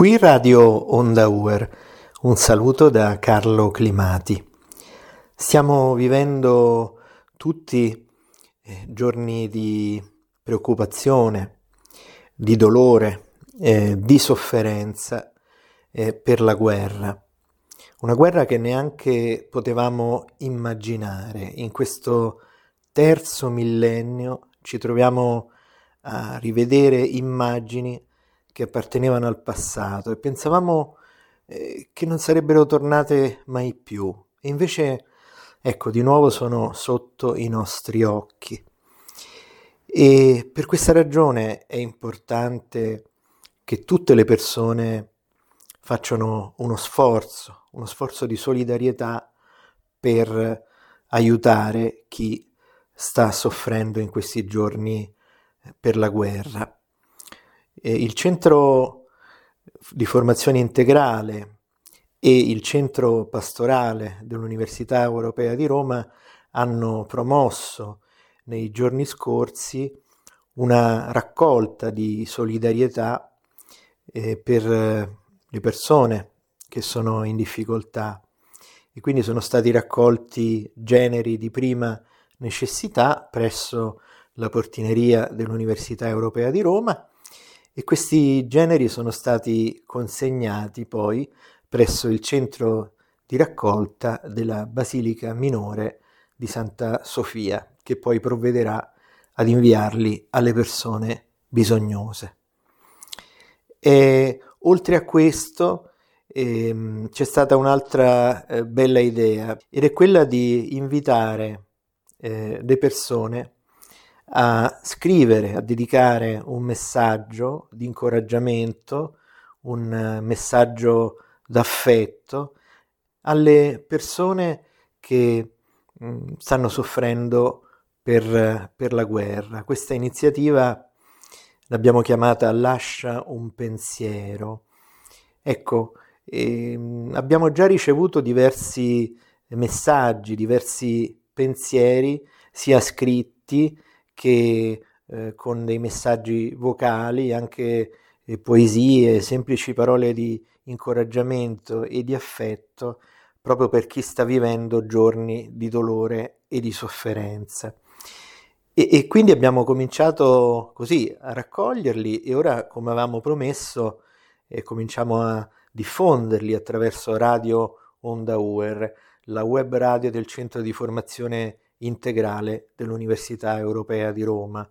Qui Radio Onda Uer, un saluto da Carlo Climati. Stiamo vivendo tutti eh, giorni di preoccupazione, di dolore, eh, di sofferenza eh, per la guerra. Una guerra che neanche potevamo immaginare. In questo terzo millennio ci troviamo a rivedere immagini che appartenevano al passato e pensavamo eh, che non sarebbero tornate mai più. E invece, ecco, di nuovo sono sotto i nostri occhi. E per questa ragione è importante che tutte le persone facciano uno sforzo, uno sforzo di solidarietà per aiutare chi sta soffrendo in questi giorni per la guerra. Eh, il centro di formazione integrale e il centro pastorale dell'Università Europea di Roma hanno promosso nei giorni scorsi una raccolta di solidarietà eh, per le persone che sono in difficoltà. E quindi sono stati raccolti generi di prima necessità presso la portineria dell'Università Europea di Roma e questi generi sono stati consegnati poi presso il centro di raccolta della Basilica Minore di Santa Sofia, che poi provvederà ad inviarli alle persone bisognose. E oltre a questo ehm, c'è stata un'altra eh, bella idea ed è quella di invitare eh, le persone a scrivere, a dedicare un messaggio di incoraggiamento, un messaggio d'affetto alle persone che mh, mm, stanno soffrendo per, per, la guerra. Questa iniziativa l'abbiamo chiamata Lascia un pensiero. Ecco, ehm, abbiamo già ricevuto diversi messaggi, diversi pensieri, sia scritti che eh, con dei messaggi vocali, anche eh, poesie, semplici parole di incoraggiamento e di affetto proprio per chi sta vivendo giorni di dolore e di sofferenza. E, e, quindi abbiamo cominciato così a raccoglierli e ora, come avevamo promesso, eh, cominciamo a diffonderli attraverso Radio Onda UR, la web radio del centro di formazione integrale dell'Università Europea di Roma.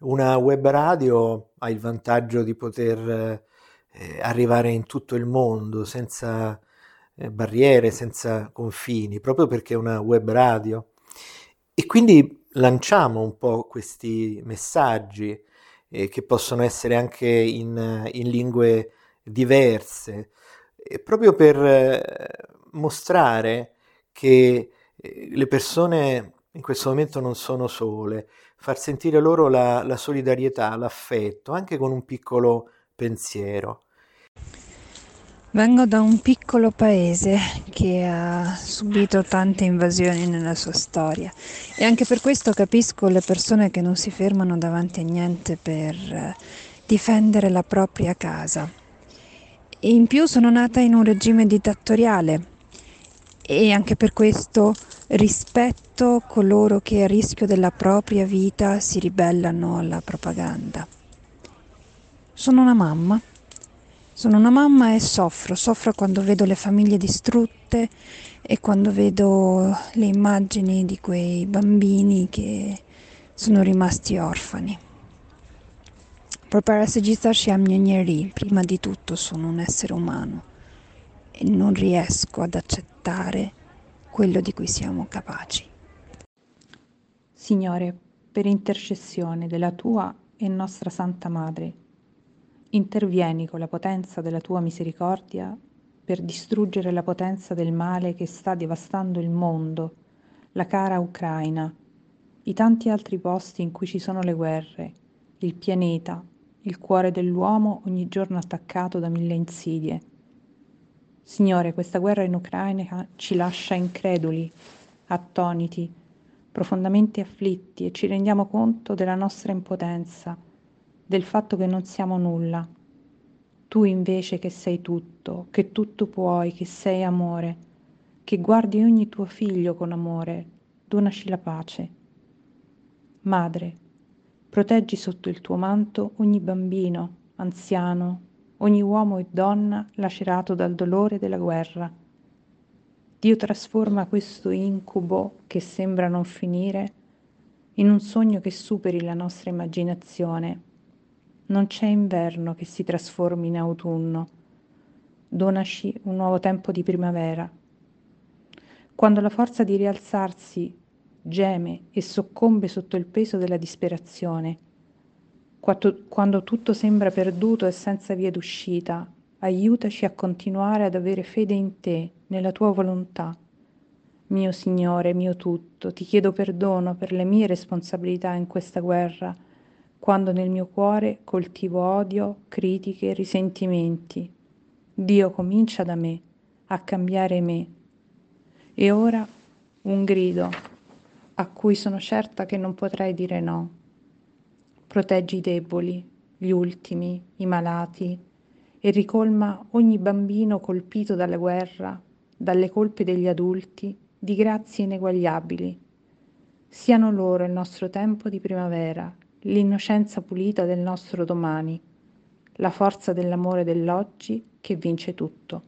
Una web radio ha il vantaggio di poter eh, arrivare in tutto il mondo senza eh, barriere, senza confini, proprio perché è una web radio. E quindi lanciamo un po' questi messaggi eh, che possono essere anche in, in lingue diverse, proprio per eh, mostrare che eh, le persone in questo momento non sono sole, far sentire loro la, la solidarietà, l'affetto, anche con un piccolo pensiero. Vengo da un piccolo paese che ha subito tante invasioni nella sua storia e anche per questo capisco le persone che non si fermano davanti a niente per eh, difendere la propria casa. E in più sono nata in un regime dittatoriale e anche per questo rispetto coloro che a rischio della propria vita si ribellano alla propaganda. Sono una mamma. Sono una mamma e soffro, soffro quando vedo le famiglie distrutte e quando vedo le immagini di quei bambini che sono rimasti orfani. Proprio a mia prima di tutto sono un essere umano e non riesco ad accettare quello di cui siamo capaci. Signore, per intercessione della tua e nostra Santa Madre, intervieni con la potenza della tua misericordia per distruggere la potenza del male che sta devastando il mondo, la cara Ucraina, i tanti altri posti in cui ci sono le guerre, il pianeta, il cuore dell'uomo ogni giorno attaccato da mille insidie Signore, questa guerra in Ucraina ci lascia increduli, attoniti, profondamente afflitti e ci rendiamo conto della nostra impotenza, del fatto che non siamo nulla. Tu invece che sei tutto, che tutto puoi, che sei amore, che guardi ogni tuo figlio con amore, donaci la pace. Madre, proteggi sotto il tuo manto ogni bambino, anziano, ogni uomo e donna lacerato dal dolore della guerra. Dio trasforma questo incubo che sembra non finire in un sogno che superi la nostra immaginazione. Non c'è inverno che si trasformi in autunno. Donaci un nuovo tempo di primavera. Quando la forza di rialzarsi geme e soccombe sotto il peso della disperazione, quando tutto sembra perduto e senza via d'uscita, aiutaci a continuare ad avere fede in te, nella tua volontà. Mio Signore, mio tutto, ti chiedo perdono per le mie responsabilità in questa guerra, quando nel mio cuore coltivo odio, critiche, risentimenti. Dio comincia da me, a cambiare me. E ora un grido a cui sono certa che non potrei dire no. Proteggi i deboli, gli ultimi, i malati e ricolma ogni bambino colpito dalla guerra, dalle colpe degli adulti, di grazie ineguagliabili. Siano loro il nostro tempo di primavera, l'innocenza pulita del nostro domani, la forza dell'amore dell'oggi che vince tutto.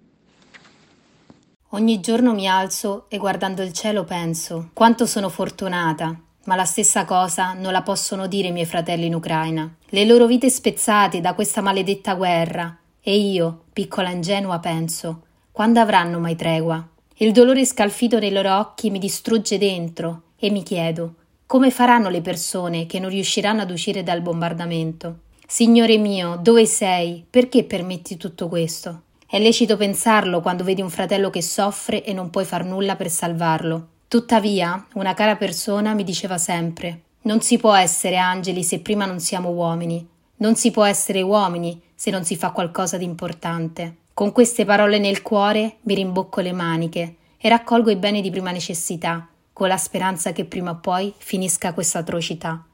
Ogni giorno mi alzo e guardando il cielo penso quanto sono fortunata ma la stessa cosa non la possono dire i miei fratelli in Ucraina. Le loro vite spezzate da questa maledetta guerra. E io, piccola ingenua, penso: quando avranno mai tregua? Il dolore scalfito nei loro occhi mi distrugge dentro e mi chiedo: come faranno le persone che non riusciranno ad uscire dal bombardamento? Signore mio, dove sei? Perché permetti tutto questo? È lecito pensarlo quando vedi un fratello che soffre e non puoi far nulla per salvarlo. Tuttavia, una cara persona mi diceva sempre non si può essere angeli se prima non siamo uomini, non si può essere uomini se non si fa qualcosa di importante. Con queste parole nel cuore mi rimbocco le maniche e raccolgo i beni di prima necessità, con la speranza che prima o poi finisca questa atrocità.